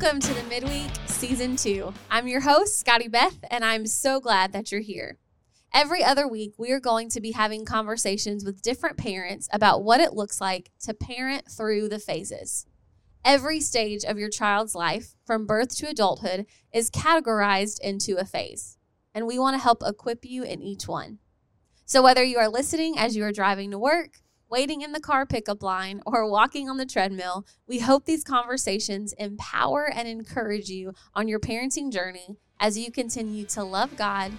Welcome to the Midweek Season 2. I'm your host, Scotti Beth, and I'm so glad that you're here. Every other week, we are going to be having conversations with different parents about what it looks like to parent through the phases. Every stage of your child's life, from birth to adulthood, is categorized into a phase, and we want to help equip you in each one. So, whether you are listening as you are driving to work, waiting in the car pickup line, or walking on the treadmill, we hope these conversations empower and encourage you on your parenting journey as you continue to love God,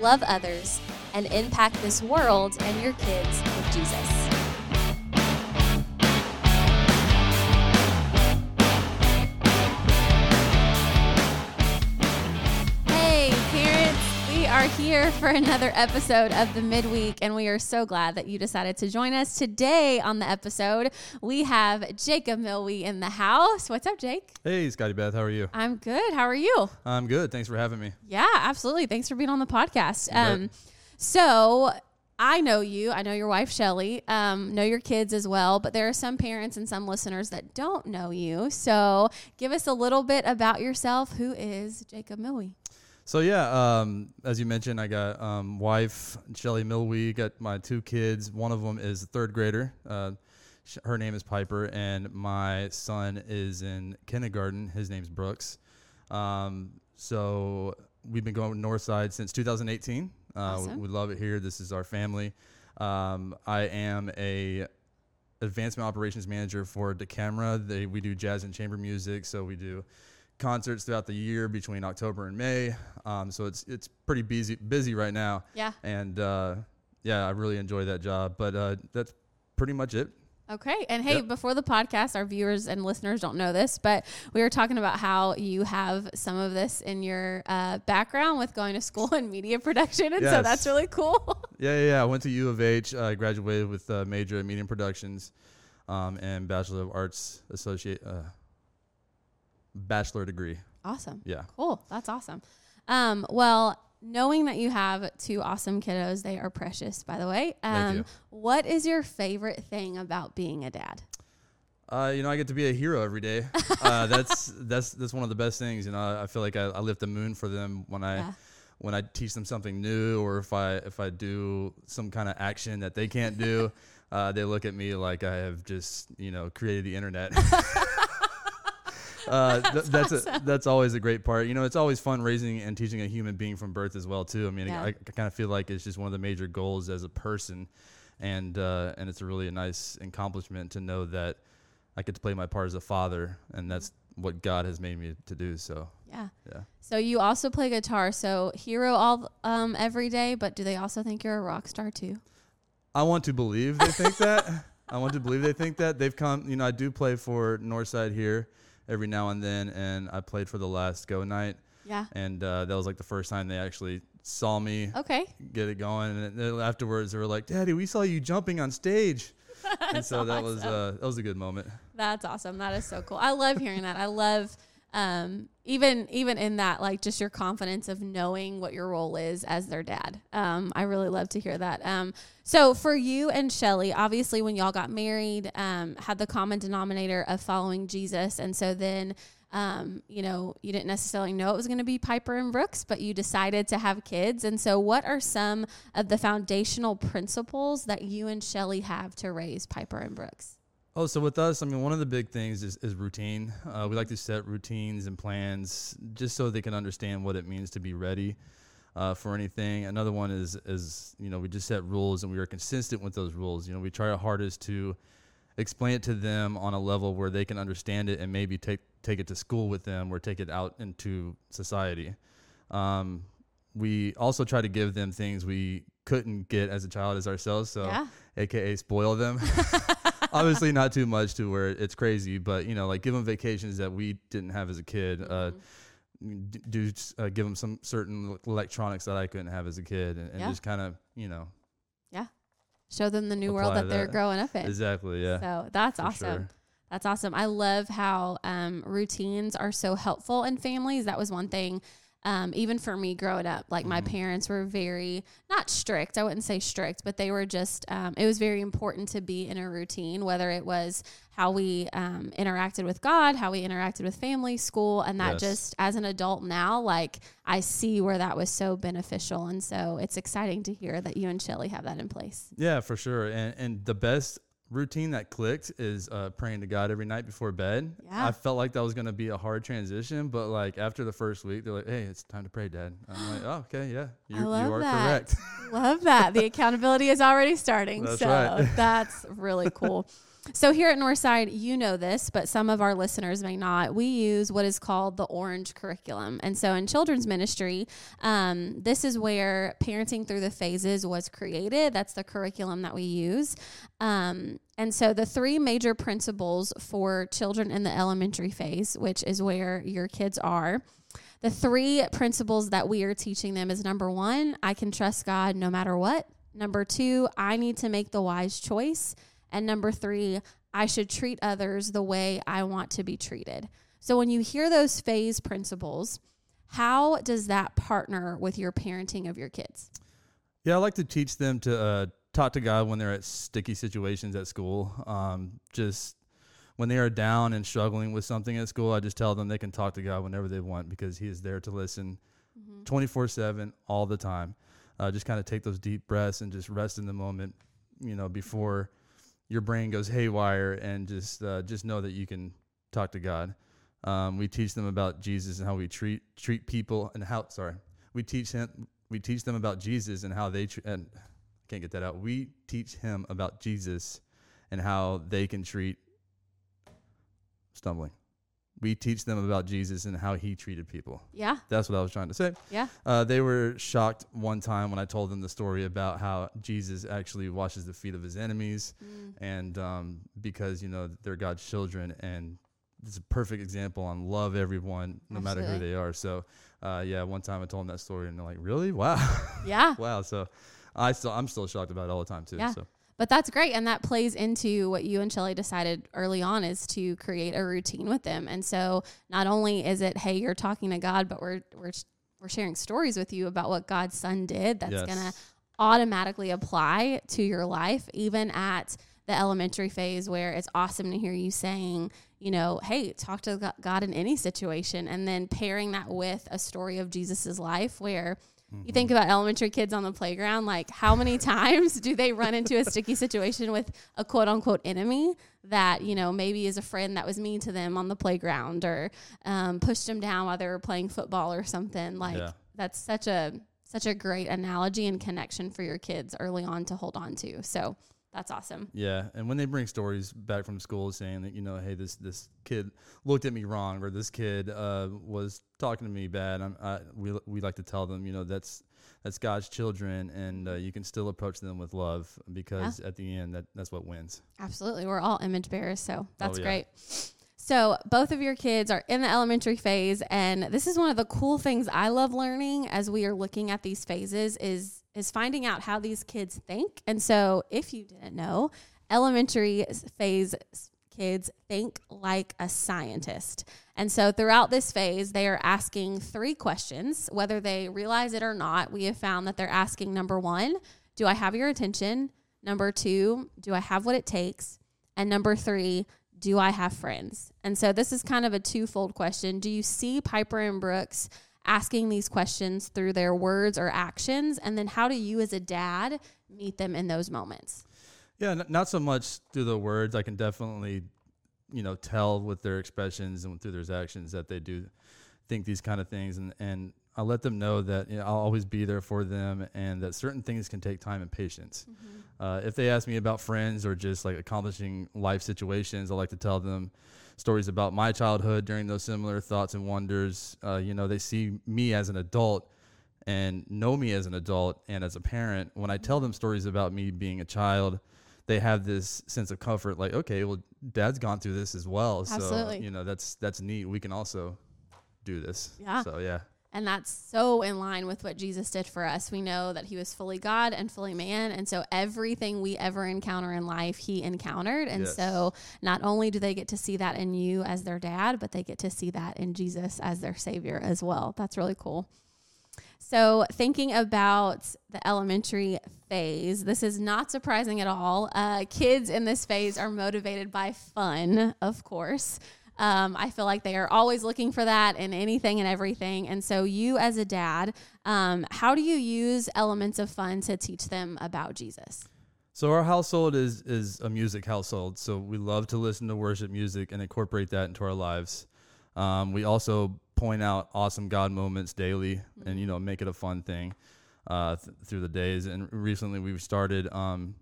love others, and impact this world and your kids with Jesus. Here for another episode of the midweek, and we are so glad that you decided to join us today on the episode. We have Jacob Milwee in the house. What's up, Jake? Hey, Scotti Beth, how are you? I'm good. How are you? I'm good. Thanks for having me. Yeah, absolutely. Thanks for being on the podcast. Um, so I know you. I know your wife Shelly. Um, know your kids as well. But there are some parents and some listeners that don't know you. So give us a little bit about yourself. Who is Jacob Milwee? So yeah, um, as you mentioned, I got um, wife Shelly Milwee. Got my two kids. One of them is a third grader. Uh, sh- her name is Piper, and my son is in kindergarten. His name's Brooks. Um, so we've been going north side since 2018. Uh, Awesome. we, we love it here. This is our family. Um, I am a advancement operations manager for Da Camera. They we do jazz and chamber music, so we do concerts throughout the year between October and May. Um, so it's it's pretty busy busy right now, Yeah. and uh, yeah, I really enjoy that job. But uh, that's pretty much it. Okay. And hey, Yep. before the podcast, our viewers and listeners don't know this, but we were talking about how you have some of this in your uh, background with going to school in media production. And so that's really cool. Yeah, yeah, yeah. I went to U of H. I graduated with a major in media productions um, and Bachelor of Arts associate uh, bachelor degree. awesome. Yeah. Cool. That's awesome. Um, well, knowing that you have two awesome kiddos, they are precious, by the way. Um, Thank you. What is your favorite thing about being a dad? Uh, you know, I get to be a hero every day. Uh, that's that's that's one of the best things. You know, I, I feel like I, I lift the moon for them when I Yeah. when I teach them something new, or if I if I do some kind of action that they can't do. Uh, they look at me like I have just you know created the internet. Uh, th- that's a, that's always a great part. You know, it's always fun raising and teaching a human being from birth as well too. I mean, Yeah. I, I kind of feel like it's just one of the major goals as a person, and uh, and it's a really nice accomplishment to know that I get to play my part as a father, and that's what God has made me to do. So Yeah. yeah. So you also play guitar. So hero all um, every day, but do they also think you're a rock star too? I want to believe they think that. I want to believe they think that. They've come, you know, I do play for Northside here every now and then, and I played for the last go night, Yeah. and uh, that was like the first time they actually saw me Okay. get it going. And then afterwards, they were like, "Daddy, we saw you jumping on stage," and so that was uh, that was a good moment. That's awesome. That is so cool. I love hearing that. I love um, even even in that like just your confidence of knowing what your role is as their dad. Um, I really love to hear that. Um, so for you and Shelly, obviously when y'all got married, um, had the common denominator of following Jesus, and so then. Um, you know, you didn't necessarily know it was going to be Piper and Brooks, but you decided to have kids. And so, what are some of the foundational principles that you and Shelly have to raise Piper and Brooks? Oh, so with us, I mean, one of the big things is, is routine. Uh, we like to set routines and plans just so they can understand what it means to be ready uh, for anything. Another one is, is, you know, we just set rules and we are consistent with those rules. You know, we try our hardest to explain it to them on a level where they can understand it and maybe take, take it to school with them or take it out into society. Um, we also try to give them things we couldn't get as a child as ourselves. So, Yeah. AKA spoil them. obviously not too much to where it's crazy, but you know, like give them vacations that we didn't have as a kid. Uh, do uh, give them some certain electronics that I couldn't have as a kid, and, and Yeah. just kind of you know yeah, show them the new world Apply that they're growing up in. exactly yeah. So that's for awesome. sure. That's awesome. I love how um, routines are so helpful in families. That was one thing um, even for me growing up, like my Mhm. parents were very not strict. I wouldn't say strict, but they were just. Um, it was very important to be in a routine, whether it was how we um, interacted with God, how we interacted with family, school, and that Yes. just as an adult now, like I see where that was so beneficial, and so it's exciting to hear that you and Shelly have that in place. Yeah, for sure. And and the best routine that clicked is uh, praying to God every night before bed. Yeah. I felt like that was going to be a hard transition, but like after the first week, they're like, "Hey, it's time to pray, Dad." I'm like, "Oh, okay, yeah, you, you are that. correct." Love that. The accountability is already starting. That's so right. that's really cool. So here at Northside, you know this, but some of our listeners may not. We use what is called the Orange Curriculum, and so in children's ministry, um, this is where parenting through the phases was created. That's the curriculum that we use, um, and so the three major principles for children in the elementary phase, which is where your kids are. The three principles that we are teaching them is number one, I can trust God no matter what. Number two, I need to make the wise choice. And number three, I should treat others the way I want to be treated. So when you hear those phase principles, how does that partner with your parenting of your kids? Yeah, I like to teach them to uh, talk to God when they're at sticky situations at school. Um, just when they are down and struggling with something at school, I just tell them they can talk to God whenever they want because He is there to listen 24 7 all the time. Uh, just kind of take those deep breaths and just rest in the moment, you know, before your brain goes haywire and just uh, just know that you can talk to God. Um, we teach them about Jesus and how we treat treat people and how sorry we teach him we teach them about Jesus and how they tr- and can't get that out. We teach him about Jesus and how they can treat stumbling. We teach them about Jesus and how he treated people. Yeah. That's what I was trying to say. Yeah. Uh, they were shocked one time when I told them the story about how Jesus actually washes the feet of his enemies, Mm. and um, because you know they're God's children, and it's a perfect example on love everyone, no matter who they are. So, uh, yeah, one time I told them that story, and they're like, "Really? Wow, Yeah. wow." So, I still I'm still shocked about it all the time too. Yeah. So, But that's great. And that plays into what you and Shelly decided early on is to create a routine with them. And so not only is it, hey, you're talking to God, but we're we're we're sharing stories with you about what God's son did that's yes. gonna automatically apply to your life, even at the elementary phase where it's awesome to hear you saying, you know, hey, talk to God in any situation. And then pairing that with a story of Jesus's life where you think about elementary kids on the playground, like how many times do they run into a sticky situation with a quote unquote enemy that, you know, maybe is a friend that was mean to them on the playground or um, pushed them down while they were playing football or something. Like Yeah. that's such a such a great analogy and connection for your kids early on to hold on to. So that's awesome. Yeah, and when they bring stories back from school saying that you know, hey, this this kid looked at me wrong, or this kid uh, was talking to me bad, I'm, I, we we like to tell them, you know, that's that's God's children, and uh, you can still approach them with love because at the end, that that's what wins. Absolutely. We're all image bearers, so that's yeah. great. So, both of your kids are in the elementary phase and this is one of the cool things I love learning as we are looking at these phases is is finding out how these kids think. And so, if you didn't know, elementary phase kids think like a scientist. And so throughout this phase, they are asking three questions, whether they realize it or not. We have found that they're asking number 1, do I have your attention? Number 2, do I have what it takes? And number 3, do I have friends? And so this is kind of a twofold question. Do you see Piper and Brooks asking these questions through their words or actions? And then how do you as a dad meet them in those moments? Yeah, n- not so much through the words. I can definitely, you know, tell with their expressions and through their actions that they do think these kind of things, and and I let them know that you know, I'll always be there for them, and that certain things can take time and patience. Uh, if they ask me about friends or just like accomplishing life situations, I like to tell them stories about my childhood during those similar thoughts and wonders. Uh, you know, they see me as an adult and know me as an adult and as a parent. When I tell them stories about me being a child, they have this sense of comfort like okay well dad's gone through this as well Absolutely. so you know that's that's neat we can also do this Yeah. so yeah And that's so in line with what Jesus did for us. We know that he was fully God and fully man. And so everything we ever encounter in life, he encountered. And Yes. so not only do they get to see that in you as their dad, but they get to see that in Jesus as their savior as well. That's really cool. So, thinking about the elementary phase, this is not surprising at all. Uh, kids in this phase are motivated by fun, of course. Um, I feel like they are always looking for that in anything and everything. And so, you as a dad, um, how do you use elements of fun to teach them about Jesus? So our household is is a music household. So we love to listen to worship music and incorporate that into our lives. Um, we also point out awesome God moments daily, and you know make it a fun thing uh, th- through the days. And recently we've started. Um,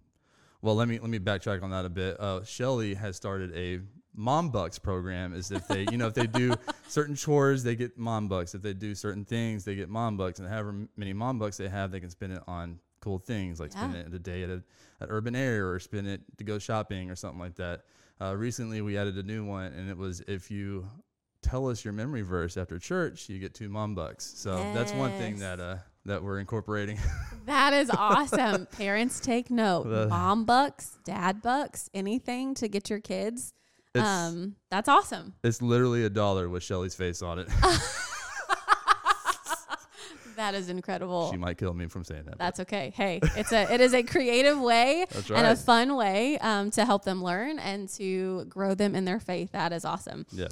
well, let me let me backtrack on that a bit. Uh, Shelly has started a mom bucks program. Is if they you know if they do certain chores, they get mom bucks. If they do certain things, they get mom bucks. And however many mom bucks they have, they can spend it on cool things like spend Yeah. it a day at a at Urban Air or spend it to go shopping or something like that. Uh, recently, we added a new one, and it was if you tell us your memory verse after church, you get two mom bucks. So that's one thing that uh, that we're incorporating. That is awesome. Parents take note. Mom bucks, dad bucks, anything to get your kids. It's, Um, that's awesome. it's literally a dollar with Shelly's face on it. That is incredible. she might kill me from saying that. That's okay. Hey, it's a it is a creative way That's and a fun way um, to help them learn and to grow them in their faith. That is awesome. yeah.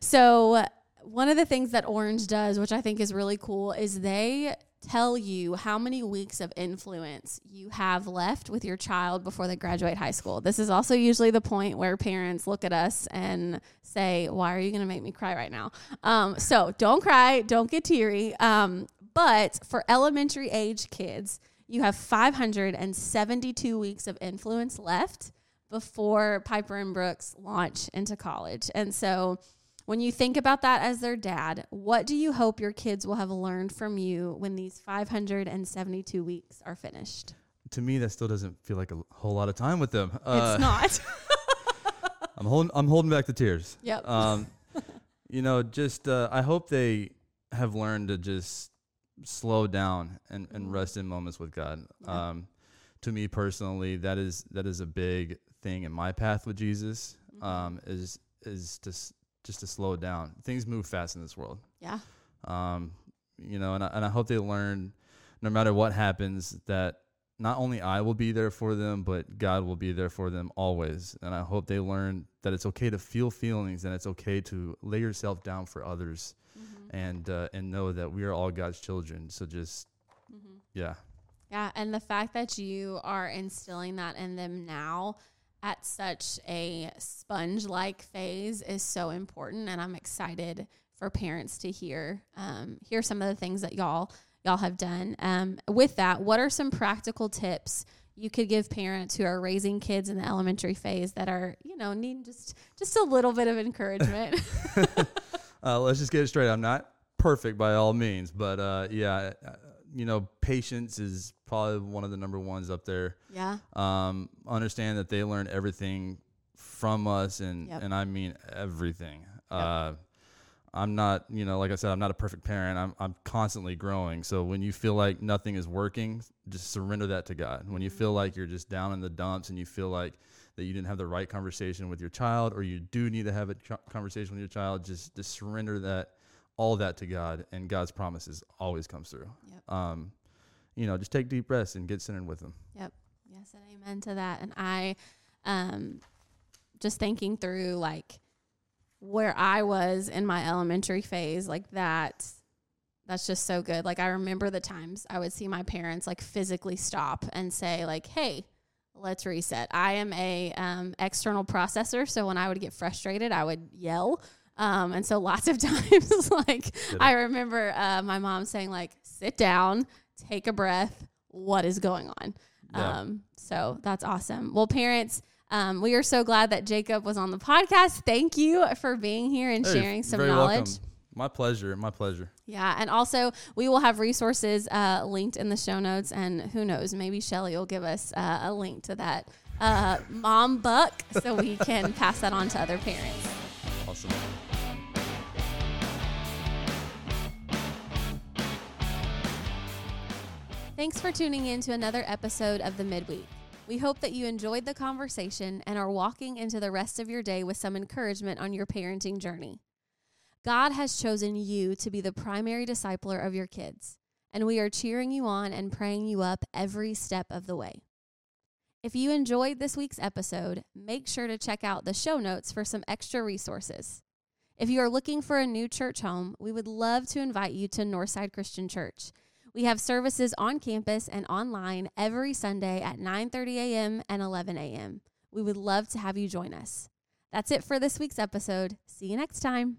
So one of the things that Orange does, which I think is really cool, is they tell you how many weeks of influence you have left with your child before they graduate high school. This is also usually the point where parents look at us and say, "Why are you going to make me cry right now?" Um, so don't cry, don't get teary. Um, but for elementary age kids, you have 572 weeks of influence left before Piper and Brooks launch into college. And so when you think about that as their dad, what do you hope your kids will have learned from you when these 572 weeks are finished? To me, that still doesn't feel like a whole lot of time with them. Uh, it's not. I'm holding. I'm holding back the tears. Yep. Um, you know, just uh, I hope they have learned to just slow down and, and rest in moments with God. Yeah. Um, to me personally, that is that is a big thing in my path with Jesus. Um, is is just just to slow down. Things move fast in this world. yeah. Um, you know, and I, and I hope they learn, no matter what happens, that not only I will be there for them, but God will be there for them always. And I hope they learn that it's okay to feel feelings and it's okay to lay yourself down for others, and uh, and know that we are all God's children. So just mm-hmm. yeah, Yeah, and the fact that you are instilling that in them now at such a sponge like phase is so important and I'm excited for parents to hear um, hear some of the things that y'all y'all have done. Um, with that, what are some practical tips you could give parents who are raising kids in the elementary phase that are, you know, needing just just a little bit of encouragement? uh, let's just get it straight. I'm not perfect by all means, but uh, yeah, you know, patience is probably one of the number ones up there. yeah. um, understand that they learn everything from us, and Yep. and I mean everything. Uh, I'm not, you know, like I said, I'm not a perfect parent. I'm I'm constantly growing. So when you feel like nothing is working, just surrender that to God. When you feel like you're just down in the dumps, and you feel like that you didn't have the right conversation with your child, or you do need to have a conversation with your child, just just surrender that all that to God, and God's promises always comes through. Yep. Um, you know, just take deep breaths and get centered with Him. Yep. Yes, and amen to that. And I, um, just thinking through like where I was in my elementary phase, like that. That's just so good. Like I remember the times I would see my parents like physically stop and say like, "Hey, let's reset." I am a um, external processor, so when I would get frustrated, I would yell. Um, and so lots of times, like I remember uh, my mom saying like, "Sit down, take a breath. What is going on?" Yeah. Um, so that's awesome. Well, parents, um, we are so glad that Jacob was on the podcast. Thank you for being here and Hey, sharing some very knowledge. welcome. My pleasure. My pleasure. Yeah, and also we will have resources uh, linked in the show notes, and who knows, maybe Shelly will give us uh, a link to that uh, mom buck so we can pass that on to other parents. Awesome. Thanks for tuning in to another episode of the Midweek. We hope that you enjoyed the conversation and are walking into the rest of your day with some encouragement on your parenting journey. God has chosen you to be the primary discipler of your kids, and we are cheering you on and praying you up every step of the way. If you enjoyed this week's episode, make sure to check out the show notes for some extra resources. If you are looking for a new church home, we would love to invite you to Northside Christian Church. We have services on campus and online every Sunday at 9:30 a.m. and 11 a.m. We would love to have you join us. That's it for this week's episode. See you next time.